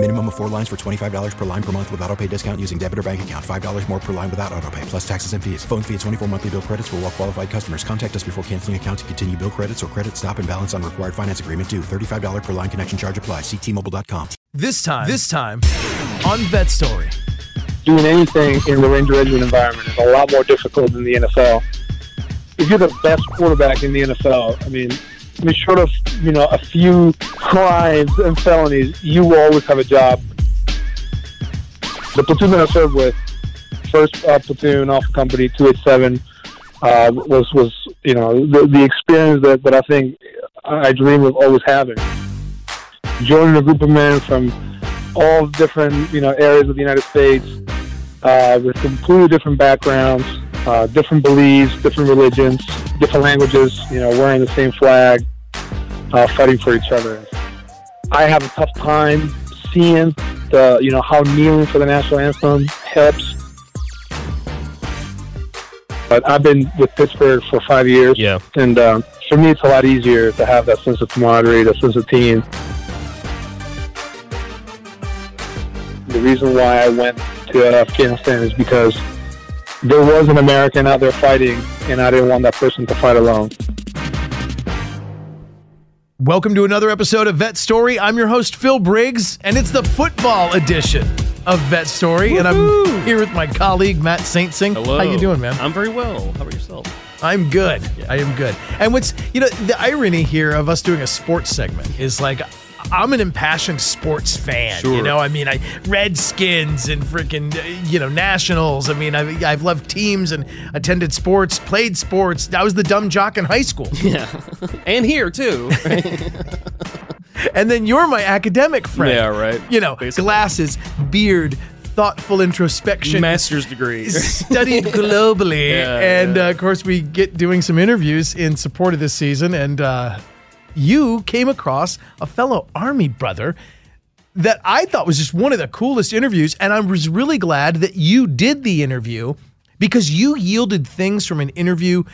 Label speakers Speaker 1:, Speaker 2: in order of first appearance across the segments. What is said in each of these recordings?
Speaker 1: Minimum of four lines for $25 per line per month with auto pay discount using debit or bank account. $5 more per line without auto pay, plus taxes and fees. Phone fee at 24 monthly bill credits for all well qualified customers. Contact us before canceling account to continue bill credits or credit stop and balance on required finance agreement due. $35 per line connection charge apply. Ctmobile.com.
Speaker 2: This time, this time on Vet Story.
Speaker 3: doing anything in the Ranger Regiment environment is a lot more difficult than the NFL. If you're the best quarterback in the NFL, I mean, I mean, short of you know a few crimes and felonies, you will always have a job. The platoon that I served with, first uh, platoon off company two eight seven, uh, was was you know the, the experience that, that I think I dream of always having. Joining a group of men from all different you know areas of the United States uh, with completely different backgrounds, uh, different beliefs, different religions, different languages. You know, wearing the same flag, uh, fighting for each other. I have a tough time seeing the you know how kneeling for the national anthem helps. But I've been with Pittsburgh for five years,
Speaker 4: Yeah.
Speaker 3: and um, for me, it's a lot easier to have that sense of camaraderie, that sense of team. The reason why I went to Afghanistan is because there was an American out there fighting, and I didn't want that person to fight alone.
Speaker 2: Welcome to another episode of Vet Story. I'm your host, Phil Briggs, and it's the football edition of Vet Story. And I'm here with my colleague, Matt Saintsing.
Speaker 4: Hello.
Speaker 2: How you doing, man?
Speaker 4: I'm very well. How about yourself?
Speaker 2: I'm good. I am good. And what's, you know, the irony here of us doing a sports segment is like, I'm an impassioned sports fan. You know, I mean, I Redskins and freaking, uh, you know, Nationals. I mean, I've, I've loved teams and attended sports, played sports. I was the dumb jock in high school.
Speaker 4: Yeah. and here too.
Speaker 2: and then you're my academic friend.
Speaker 4: Yeah, right.
Speaker 2: You know,
Speaker 4: Basically.
Speaker 2: glasses, beard, thoughtful introspection.
Speaker 4: Master's degree.
Speaker 2: studied globally,
Speaker 4: Yeah,
Speaker 2: and
Speaker 4: yeah.
Speaker 2: Uh, of course we get doing some interviews in support of this season. And uh, you came across a fellow Army brother that I thought was just one of the coolest interviews, and I was really glad that you did the interview because you yielded things from an interview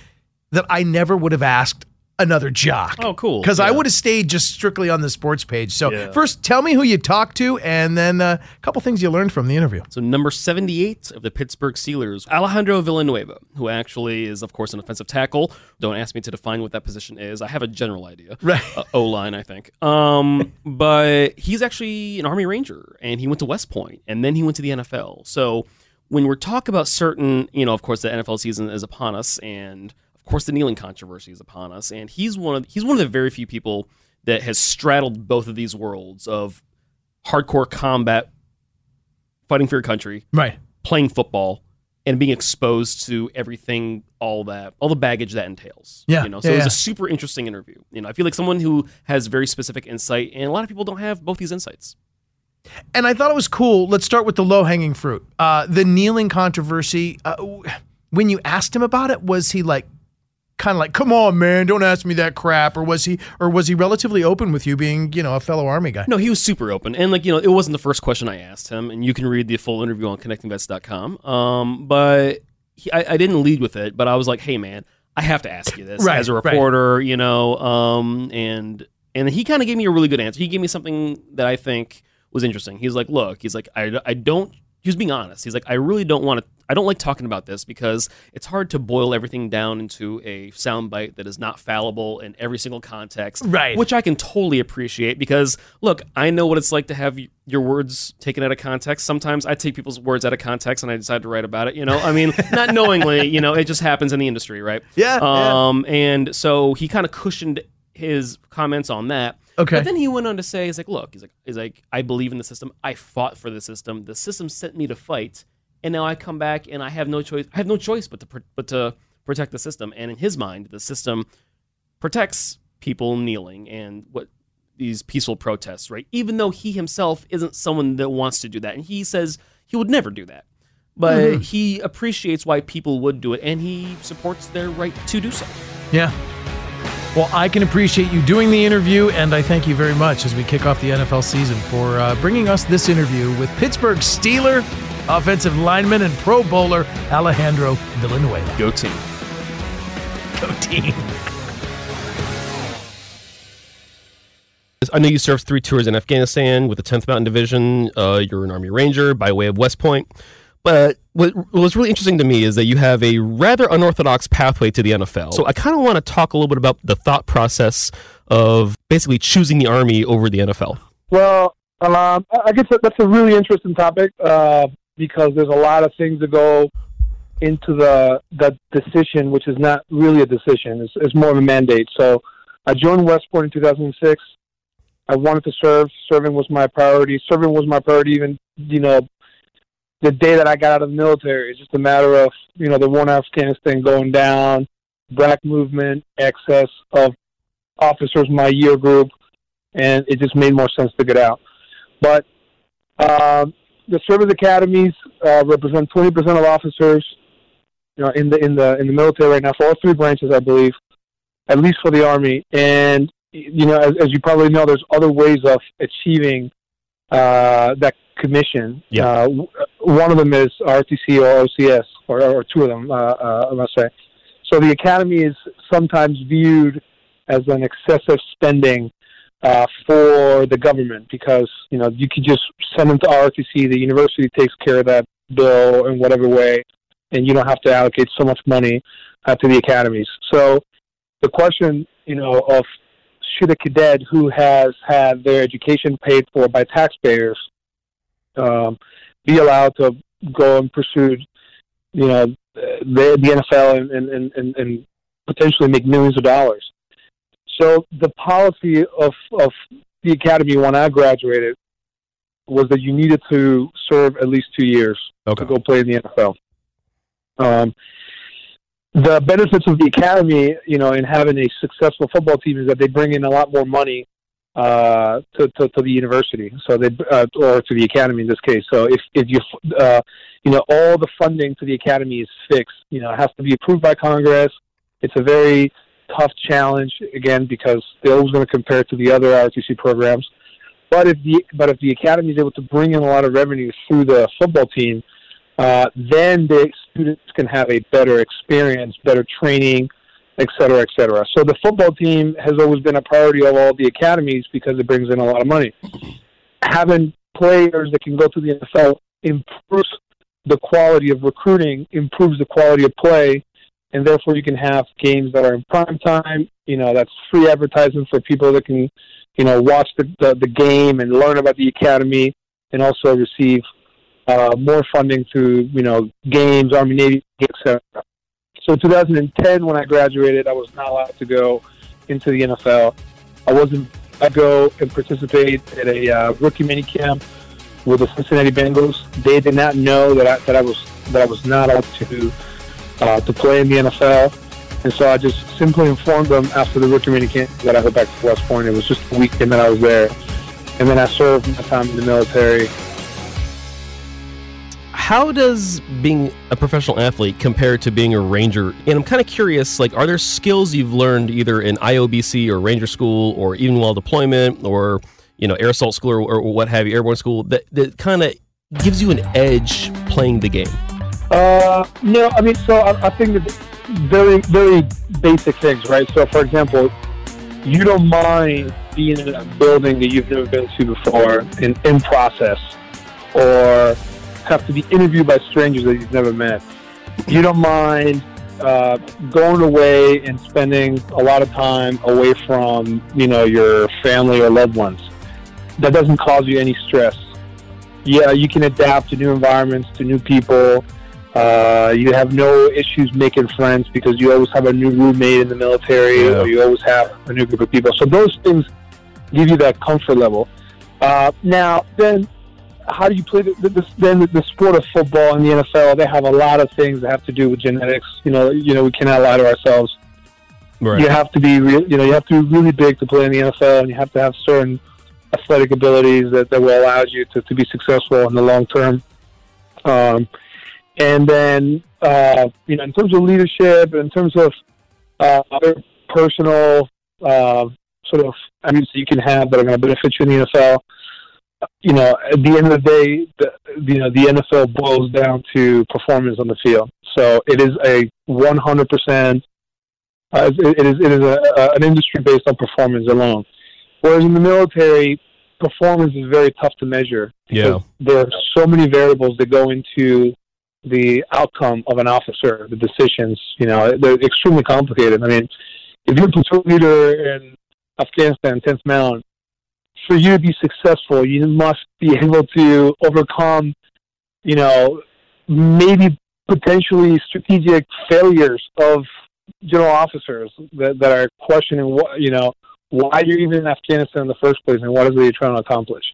Speaker 2: that I never would have asked another jock.
Speaker 4: Oh, cool.
Speaker 2: Because I would have stayed just strictly on the sports page. So
Speaker 4: Yeah.
Speaker 2: first, tell me who you talked to, and then uh, a couple things you learned from the interview.
Speaker 4: So number 78 of the Pittsburgh Steelers, Alejandro Villanueva, who actually is, of course, an offensive tackle. Don't ask me to define what that position is. I have a general idea.
Speaker 2: Right.
Speaker 4: Uh, O line, I think. Um, but he's actually an Army Ranger, and he went to West Point, and then he went to the NFL. So when we're talking about certain, you know, of course, the NFL season is upon us, and of course, the kneeling controversy is upon us, and he's one of he's one of the very few people that has straddled both of these worlds of hardcore combat, fighting for your country,
Speaker 2: Right.
Speaker 4: playing football and being exposed to everything all that all the baggage that entails
Speaker 2: Yeah,
Speaker 4: you know so
Speaker 2: yeah,
Speaker 4: it was
Speaker 2: yeah.
Speaker 4: a super interesting interview you know i feel like someone who has very specific insight and a lot of people don't have both these insights
Speaker 2: And I thought it was cool. Let's start with the low hanging fruit. Uh, the kneeling controversy. Uh, when you asked him about it, was he like, kind of like, "Come on, man, don't ask me that crap," or was he, or was he relatively open with you, being, you know, a fellow army guy?
Speaker 4: no he was super open. And like you know it wasn't the first question i asked him and you can read the full interview on connectingvets.com um, but he, I, I didn't lead with it but i was like hey man i have to ask you this
Speaker 2: Right,
Speaker 4: as a
Speaker 2: right.
Speaker 4: reporter you know um, and and he kind of gave me a really good answer. He gave me something that i think was interesting. He's like look he's like i, I don't he was being honest he's like i really don't want to i don't like talking about this because it's hard to boil everything down into a soundbite that is not fallible in every single context
Speaker 2: Right.
Speaker 4: which I can totally appreciate because look, I know what it's like to have your words taken out of context. Sometimes I take people's words out of context and I decide to write about it. You know, I mean, not knowingly. You know, it just happens in the industry, right?
Speaker 2: Yeah, yeah.
Speaker 4: Um, and so he kind of cushioned his comments on that.
Speaker 2: Okay.
Speaker 4: But then he went on to say, he's like, look, he's like, he's like, I believe in the system. I fought for the system. The system sent me to fight, and now I come back and I have no choice. I have no choice but to pr- but to protect the system. And in his mind, the system protects people kneeling and what these peaceful protests, right? Even though he himself isn't someone that wants to do that, and he says he would never do that, but
Speaker 2: Mm-hmm.
Speaker 4: he appreciates why people would do it, and he supports their right to do so.
Speaker 2: Yeah. Well, I can appreciate you doing the interview, and I thank you very much as we kick off the NFL season for uh, bringing us this interview with Pittsburgh Steeler offensive lineman and Pro Bowler Alejandro Villanueva.
Speaker 4: Go team.
Speaker 2: Go team.
Speaker 4: I know you served three tours in Afghanistan with the 10th Mountain Division. Uh, you're an Army Ranger by way of West Point. But what was really interesting to me is that you have a rather unorthodox pathway to the NFL. So I kind of want to talk a little bit about the thought process of basically choosing the Army over the NFL.
Speaker 3: Well, um, I guess that's a really interesting topic uh, because there's a lot of things that go into the the decision, which is not really a decision. It's, it's more of a mandate. So I joined West Point in 2006. I wanted to serve. Serving was my priority. Serving was my priority even, you know, the day that I got out of the military. It's just a matter of, you know, the war in Afghanistan going down, black movement, excess of officers my year group, and it just made more sense to get out. But um, the service academies uh, represent 20% of officers, you know, in the in the in the military right now for all three branches, I believe, at least for the Army. And you know, as, as you probably know, there's other ways of achieving uh, that commission.
Speaker 4: Yeah.
Speaker 3: One of them is ROTC or OCS, or, or two of them, uh, uh, I must say. So the academy is sometimes viewed as an excessive spending uh, for the government because you know you could just send them to ROTC. The university takes care of that bill in whatever way, and you don't have to allocate so much money uh, to the academies. So the question, you know, of should a cadet who has had their education paid for by taxpayers um, be allowed to go and pursue, you know, the, the NFL and, and, and, and potentially make millions of dollars? So the policy of, of the academy when I graduated was that you needed to serve at least two years
Speaker 4: Okay.
Speaker 3: to go play in the NFL. Um, the benefits of the academy, you know, in having a successful football team is that they bring in a lot more money uh, to, to, to the university, so they uh, or to the academy in this case. So if if you uh, you know all the funding to the academy is fixed, you know, it has to be approved by Congress. It's a very tough challenge again because they're always going to compare it to the other ROTC programs. But if the but if the academy is able to bring in a lot of revenue through the football team, uh, then the students can have a better experience, better training, et cetera, et cetera. So the football team has always been a priority of all the academies because it brings in a lot of money. Having players that can go to the NFL improves the quality of recruiting, improves the quality of play, and therefore you can have games that are in prime time. You know, that's free advertising for people that can, you know, watch the, the, the game and learn about the academy and also receive uh, more funding through, you know, games, Army, Navy, etc. So in 2010, when I graduated, I was not allowed to go into the NFL. I wasn't. I go and participate at a uh, rookie mini camp with the Cincinnati Bengals. They did not know that I, that I was that I was not allowed to uh, to play in the NFL, and so I just simply informed them after the rookie mini camp that I go back to West Point. It was just a weekend that I was there, and then I served my time in the military.
Speaker 4: How does being a professional athlete compare to being a ranger? And I'm kind of curious, like, are there skills you've learned either in IOBC or Ranger School or even while deployment or, you know, air assault school or, or what have you, airborne school, that, that kind of gives you an edge playing the game?
Speaker 3: Uh, no, I mean, so I, I think that very, very basic things, right? So, for example, you don't mind being in a building that you've never been to before in, in process or have to be interviewed by strangers that you've never met. You don't mind uh, going away and spending a lot of time away from, you know, your family or loved ones. That doesn't cause you any stress. Yeah, you can adapt to new environments, to new people. Uh, you have no issues making friends because you always have a new roommate in the military,
Speaker 4: Yeah.
Speaker 3: or you always have a new group of people. So those things give you that comfort level. Uh, now, then, how do you play the, the, the, the, sport of football in the NFL? They have a lot of things that have to do with genetics. You know, you know, we cannot lie to ourselves.
Speaker 4: Right.
Speaker 3: You have to be, re- you know, you have to be really big to play in the NFL, and you have to have certain athletic abilities that, that will allow you to, to be successful in the long term. Um, and then, uh, you know, in terms of leadership, in terms of uh, other personal uh, sort of attributes that you can have that are going to benefit you in the NFL. You know, at the end of the day, the, you know, the NFL boils down to performance on the field. So it is a 100%. Uh, it is it is a, a, an industry based on performance alone. Whereas in the military, performance is very tough to measure.
Speaker 4: Yeah.
Speaker 3: There are so many variables that go into the outcome of an officer, the decisions. You know, they're extremely complicated. I mean, if you're a platoon leader in Afghanistan, 10th Mountain, for you to be successful, you must be able to overcome, you know, maybe potentially strategic failures of general officers that, that are questioning what, you know, why you're even in Afghanistan in the first place and what is it you're trying to accomplish.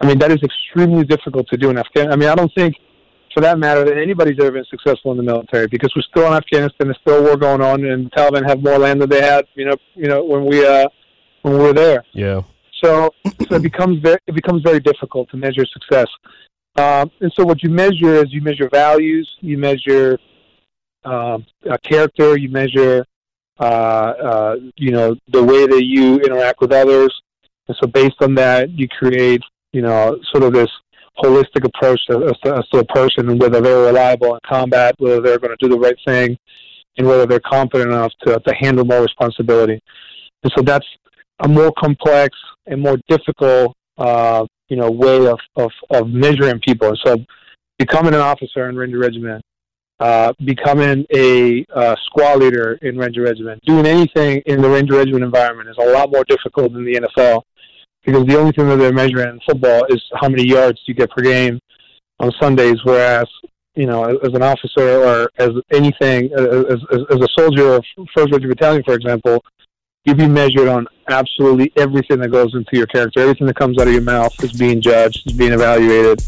Speaker 3: I mean, that is extremely difficult to do in Afghanistan. I mean, I don't think, for that matter, that anybody's ever been successful in the military because we're still in Afghanistan. There's still a war going on, and the Taliban have more land than they had, you know, you know, when we uh, when we were there.
Speaker 4: Yeah.
Speaker 3: So, so it becomes very it becomes very difficult to measure success. Um, and so, what you measure is you measure values, you measure uh, character, you measure uh, uh, you know the way that you interact with others, and so based on that, you create you know sort of this holistic approach to, as, to, to a person and whether they're reliable in combat, whether they're going to do the right thing, and whether they're confident enough to, to handle more responsibility. And so that's a more complex and more difficult, uh, you know, way of, of, of measuring people. So becoming an officer in Ranger Regiment, uh, becoming a uh, squad leader in Ranger Regiment, doing anything in the Ranger Regiment environment is a lot more difficult than the NFL because the only thing that they're measuring in football is how many yards you get per game on Sundays, whereas you know, as an officer or as anything, as, as, as a soldier of First Regiment Battalion, for example, you be measured on absolutely everything that goes into your character. Everything that comes out of your mouth is being judged, is being evaluated.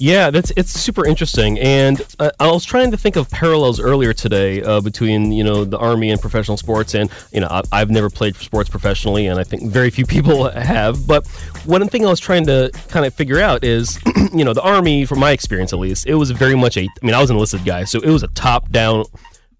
Speaker 4: Yeah, that's it's super interesting, and uh, I was trying to think of parallels earlier today uh, between you know the army and professional sports, and you know I, I've never played sports professionally, and I think very few people have. But one thing I was trying to kind of figure out is, you know, the army, from my experience at least, it was very much a. I mean, I was an enlisted guy, so it was a top-down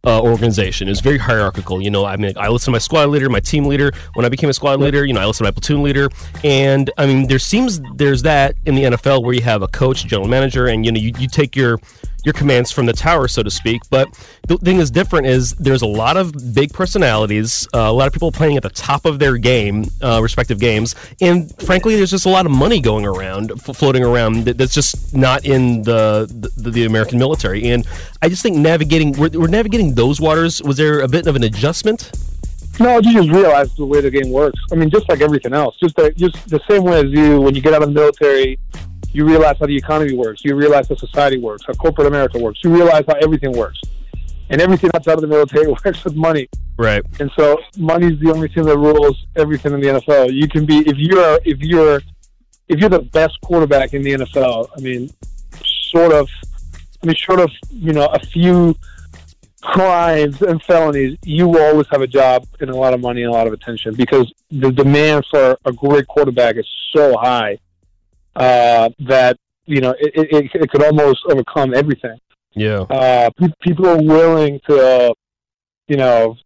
Speaker 4: uh, organization. It was very hierarchical. You know, I mean, I listened to my squad leader, my team leader. When I became a squad leader, you know, I listened to my platoon leader. And I mean, there seems there's that in the NFL where you have a coach, general manager, and you know, you, you take your your commands from the tower, so to speak. But the thing is different is there's a lot of big personalities, uh, a lot of people playing at the top of their game, uh, respective games, and frankly, there's just a lot of money going around, f- floating around that, that's just not in the, the, the American military. And I just think navigating we're, we're navigating those waters. Was there a bit of an adjustment?
Speaker 3: No, you just realize the way the game works. I mean, just like everything else, just the, just the same way as you when you get out of the military, you realize how the economy works. You realize how society works, how corporate America works. You realize how everything works, and everything outside of the military works with money.
Speaker 4: Right.
Speaker 3: And so, money is the only thing that rules everything in the NFL. You can be if you're if you're if you're the best quarterback in the NFL. I mean, sort of. I mean, short of you know a few crimes and felonies, you will always have a job and a lot of money and a lot of attention because the demand for a great quarterback is so high uh, that you know it, it, it could almost overcome everything.
Speaker 4: Yeah.
Speaker 3: Uh, pe- people are willing to, uh, you know,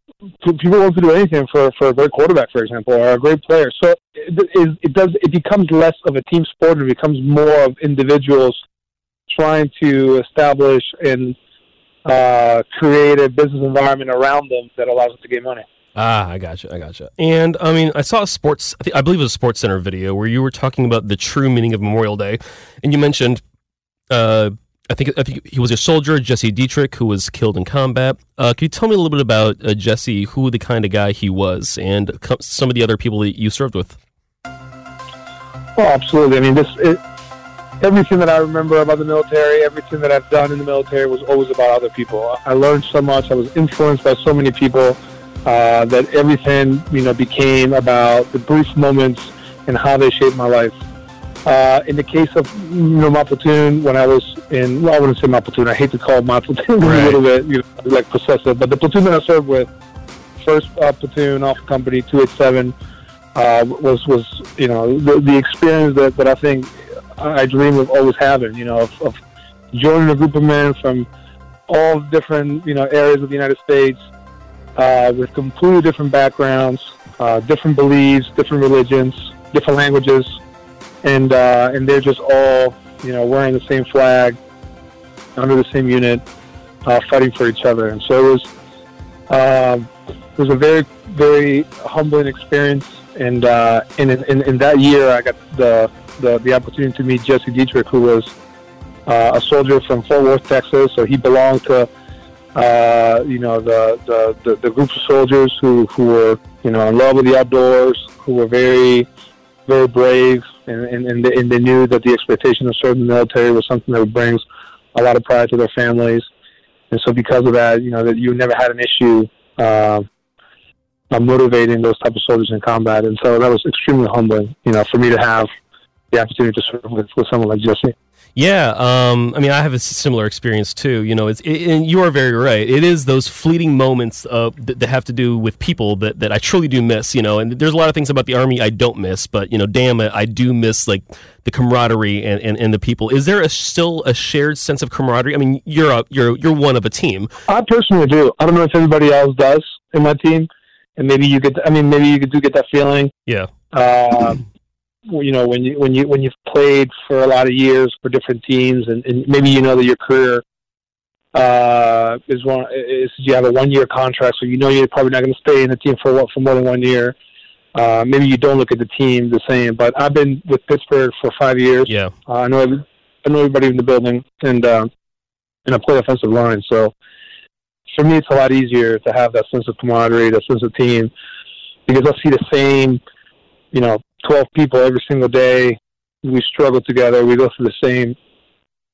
Speaker 3: pe- people want to do anything for, for a great quarterback, for example, or a great player. So it, it, it does it becomes less of a team sport and it becomes more of individuals trying to establish and uh, create a business environment around them that allows them to get money.
Speaker 4: Ah, I gotcha, I gotcha. And I mean, I saw a sports, I, think, I believe it was a SportsCenter video where you were talking about the true meaning of Memorial Day, and you mentioned, uh, I think, I think he was a soldier, Jesse Dietrich, who was killed in combat. Uh, can you tell me a little bit about uh, Jesse, who the kind of guy he was, and co- some of the other people that you served with?
Speaker 3: Oh, absolutely. I mean, this it, everything that I remember about the military, everything that I've done in the military was always about other people. I learned so much. I was influenced by so many people uh, that everything you know became about the brief moments and how they shaped my life. Uh, in the case of you know my platoon, when I was in, well, I wouldn't say my platoon. I hate to call my platoon
Speaker 4: Right.
Speaker 3: a little bit, you know, like possessive. But the platoon that I served with, first uh, platoon off company two eight seven, uh, was was you know the, the experience that, that I think I dream of always having. You know, of, of joining a group of men from all different you know areas of the United States, uh, with completely different backgrounds, uh, different beliefs, different religions, different languages, and uh, and they're just all you know wearing the same flag under the same unit, uh, fighting for each other. And so it was um, it was a very very humbling experience. And uh, in, in in that year, I got the the, the opportunity to meet Jesse Dietrich, who was uh, a soldier from Fort Worth, Texas. So he belonged to uh, you know the, the, the, the of soldiers who, who were you know in love with the outdoors, who were very very brave, and, and, and, they, and they knew that the expectation of serving the military was something that brings a lot of pride to their families. And so because of that, you know that you never had an issue uh, motivating those type of soldiers in combat, and so that was extremely humbling, you know, for me to have the opportunity to serve with, with someone like Jesse.
Speaker 5: Yeah, um, I mean, I have a similar experience too. You know, it's it, and you are very right. It is those fleeting moments of that, that, have to do with people that, that I truly do miss. You know, and there's a lot of things about the army I don't miss, but you know, damn it, I do miss like the camaraderie and, and, and the people. Is there a, still a shared sense of camaraderie? I mean, you're a, you're you're one of a team.
Speaker 3: I personally do. I don't know if everybody else does in my team, and maybe you get. I mean, maybe you do get that feeling.
Speaker 5: Yeah.
Speaker 3: Uh, you know when you when you when you've played for a lot of years for different teams and, and maybe you know that your career uh, is one is you have a one year contract so you know you're probably not going to stay in the team for what for more than one year. Uh, maybe you don't look at the team the same but I've been with Pittsburgh for five years.
Speaker 5: Yeah.
Speaker 3: Uh, I know every, I know everybody in the building and uh, and I play offensive line so for me it's a lot easier to have that sense of camaraderie that sense of team because I see the same you know 12 people every single day. We struggle together. We go through the same,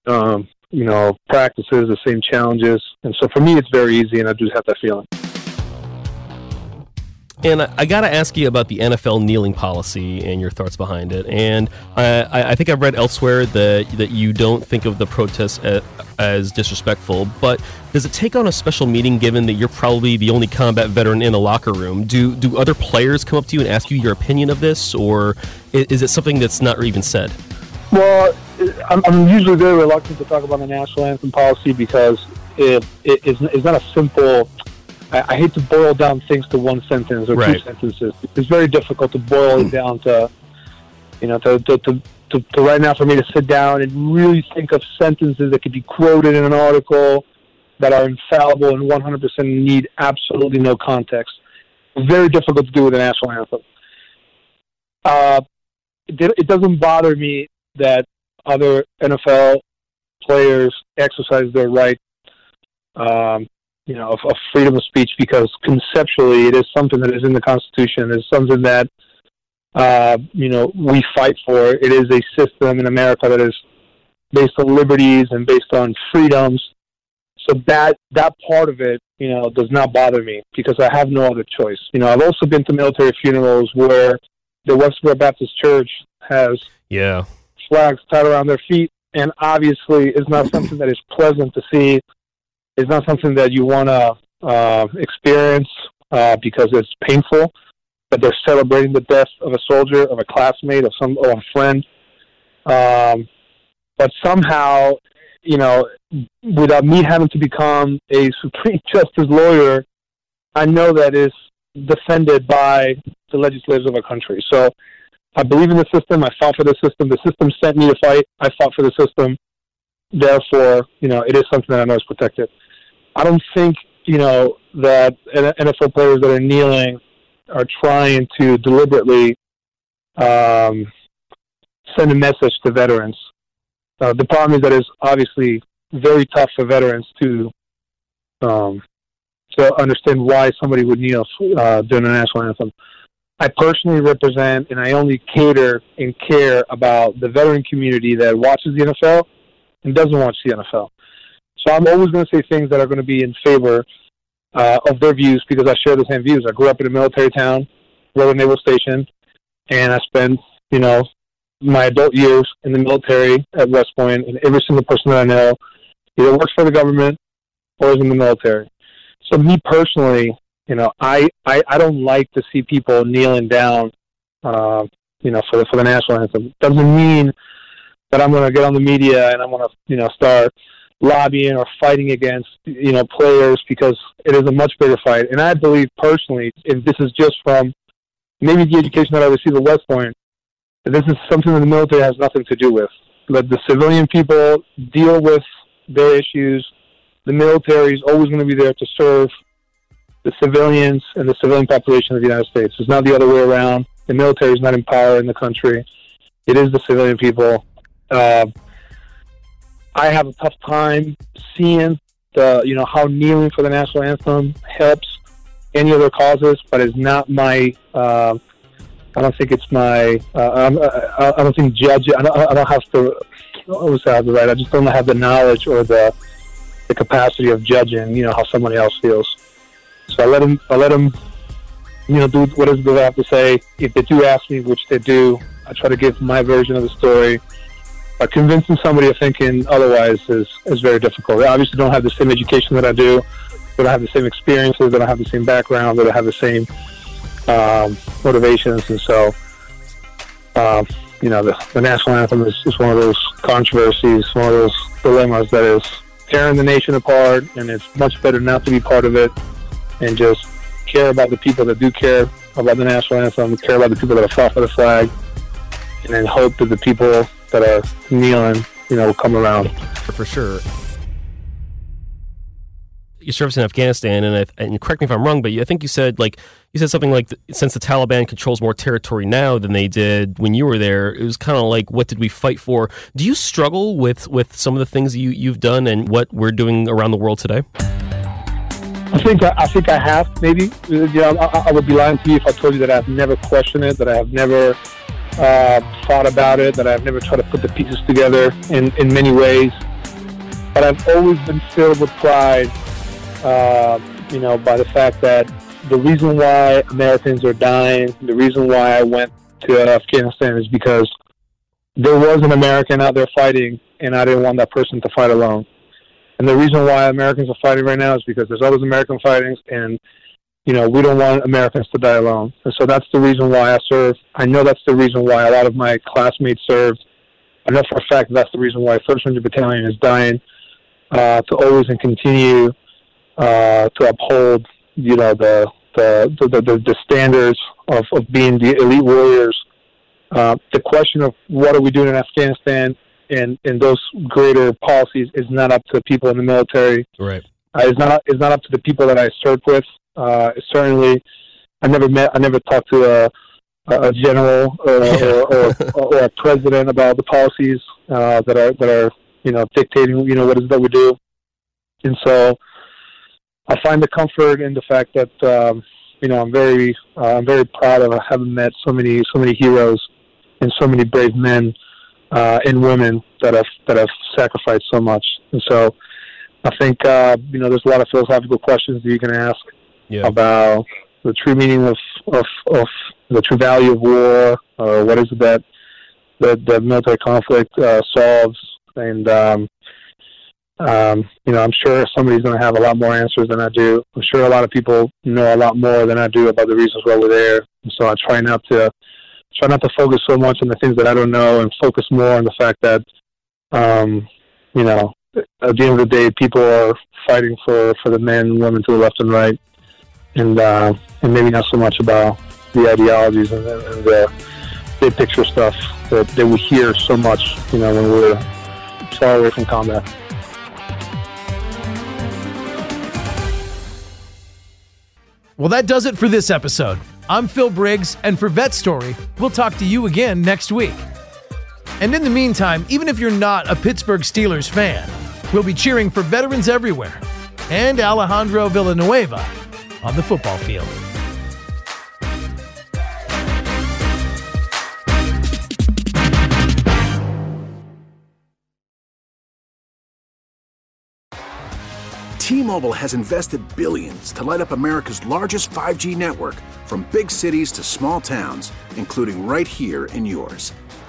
Speaker 3: um, you know, practices, the same challenges. And so for me, it's very easy, and I just have that feeling.
Speaker 5: And I, I got to ask you about the NFL kneeling policy and your thoughts behind it. And I, I think I've read elsewhere that that you don't think of the protests as, as, disrespectful. But does it take on a special meaning given that you're probably the only combat veteran in the locker room? Do do other players come up to you and ask you your opinion of this, or is it something that's not even said?
Speaker 3: Well, I'm, I'm usually very reluctant to talk about the national anthem policy because it, it, it's, it's not a simple I, I, hate to boil down things to one sentence or right. two sentences. It's very difficult to boil it down to, you know, to, to, to, to, to right now for me to sit down and really think of sentences that could be quoted in an article that are infallible and 100% need absolutely no context. Very difficult to do with the national anthem. Uh, it, it doesn't bother me that other NFL players exercise their right um, you know, of, of, freedom of speech because conceptually it is something that is in the Constitution. It's something that, uh, you know, we fight for. It is a system in America that is based on liberties and based on freedoms. So that that part of it, you know, does not bother me because I have no other choice. You know, I've also been to military funerals where the Westboro Baptist Church has
Speaker 5: yeah
Speaker 3: flags tied around their feet, and obviously is not something that is pleasant to see is not something that you want to uh, experience uh, because it's painful. But they're celebrating the death of a soldier, of a classmate, of some, of a friend. Um, but somehow, you know, without me having to become a Supreme Justice lawyer, I know that is defended by the legislators of our country. So I believe in the system. I fought for the system. The system sent me to fight. I fought for the system. Therefore, you know, it is something that I know is protected. I don't think you know that NFL players that are kneeling are trying to deliberately um, send a message to veterans. Uh, the problem is that it's obviously very tough for veterans to um, to understand why somebody would kneel uh, during the national anthem. I personally represent and I only cater and care about the veteran community that watches the NFL and doesn't watch the NFL. So I'm always going to say things that are going to be in favor uh, of their views because I share the same views. I grew up in a military town, Rota Naval Station, and I spent, you know, my adult years in the military at West Point, and every single person that I know either works for the government or is in the military. So me personally, you know, I, I, I don't like to see people kneeling down, uh, you know, for the, for the national anthem. Doesn't mean that I'm going to get on the media and I'm going to, you know, start lobbying or fighting against you know players because it is a much bigger fight. And I believe personally, if this is just from maybe the education that I received at West Point, that this is something that the military has nothing to do with. Let the civilian people deal with their issues. The military is always going to be there to serve the civilians and the civilian population of the United States. It's not the other way around. The military is not in power in the country. It is the civilian people. Uh, I have a tough time seeing the you know how kneeling for the national anthem helps any other causes, but it's not my. Uh, I don't think it's my. Uh, I, I don't think judge. I don't, I don't have to. I always have the right. I just don't have the knowledge or the the capacity of judging. You know how somebody else feels. So I let them. I let them. You know, do what is they have to say. If they do ask me, which they do, I try to give my version of the story. But convincing somebody of thinking otherwise is, is very difficult. They obviously don't have the same education that I do. They don't have the same experiences. They don't have the same background. They don't have the same um, motivations. And so, um, you know, the, the national anthem is, is one of those controversies, one of those dilemmas that is tearing the nation apart. And it's much better not to be part of it and just care about the people that do care about the national anthem, care about the people that have fought for the flag, and then hope that the people that are kneeling, you know, will come around.
Speaker 5: For sure. Your service in Afghanistan, and, I, and correct me if I'm wrong, but I think you said like you said something like since the Taliban controls more territory now than they did when you were there, it was kind of like what did we fight for? Do you struggle with with some of the things you you've done and what we're doing around the world today?
Speaker 3: I think I, I think I have maybe. You know, I, I would be lying to you if I told you that I've never questioned it, that I have never uh, thought about it, that I've never tried to put the pieces together in, in many ways. But I've always been filled with pride, uh, you know, by the fact that the reason why Americans are dying, the reason why I went to Afghanistan is because there was an American out there fighting, and I didn't want that person to fight alone. And the reason why Americans are fighting right now is because there's others American fighting, and you know, we don't want Americans to die alone. And so that's the reason why I serve. I know that's the reason why a lot of my classmates served. I know for a fact that's the reason why 1st Battalion is dying uh, to always and continue uh, to uphold, you know, the the the, the, the standards of, of being the elite warriors. Uh, the question of what are we doing in Afghanistan and, and those greater policies is not up to the people in the military.
Speaker 5: Right.
Speaker 3: Uh, it's not it's not up to the people that I served with. Uh, certainly, I never met, I never talked to a, a general or, or, or, or, a president about the policies uh, that are that are you know dictating you know what is that we do, and so I find the comfort in the fact that um, you know I'm very uh, I'm very proud of having met so many so many heroes and so many brave men uh, and women that have that have sacrificed so much, and so. I think uh, you know there's a lot of philosophical questions that you can ask
Speaker 5: yeah.
Speaker 3: about the true meaning of, of, of the true value of war, or what is it that that the military conflict uh, solves, and um, um, you know, I'm sure somebody's going to have a lot more answers than I do. I'm sure a lot of people know a lot more than I do about the reasons why we're there. And so I try not to try not to focus so much on the things that I don't know, and focus more on the fact that, um, you know, at the end of the day, people are fighting for for the men and women to the left and right and uh, and maybe not so much about the ideologies and, and the big picture stuff that, that we hear so much, you know, when we're far away from combat.
Speaker 2: Well, that does it for this episode. I'm Phil Briggs, and for Vet Story, we'll talk to you again next week. And in the meantime, even if you're not a Pittsburgh Steelers fan, we'll be cheering for veterans everywhere and Alejandro Villanueva on the football field.
Speaker 6: T-Mobile has invested billions to light up America's largest 5G network from big cities to small towns, including right here in yours.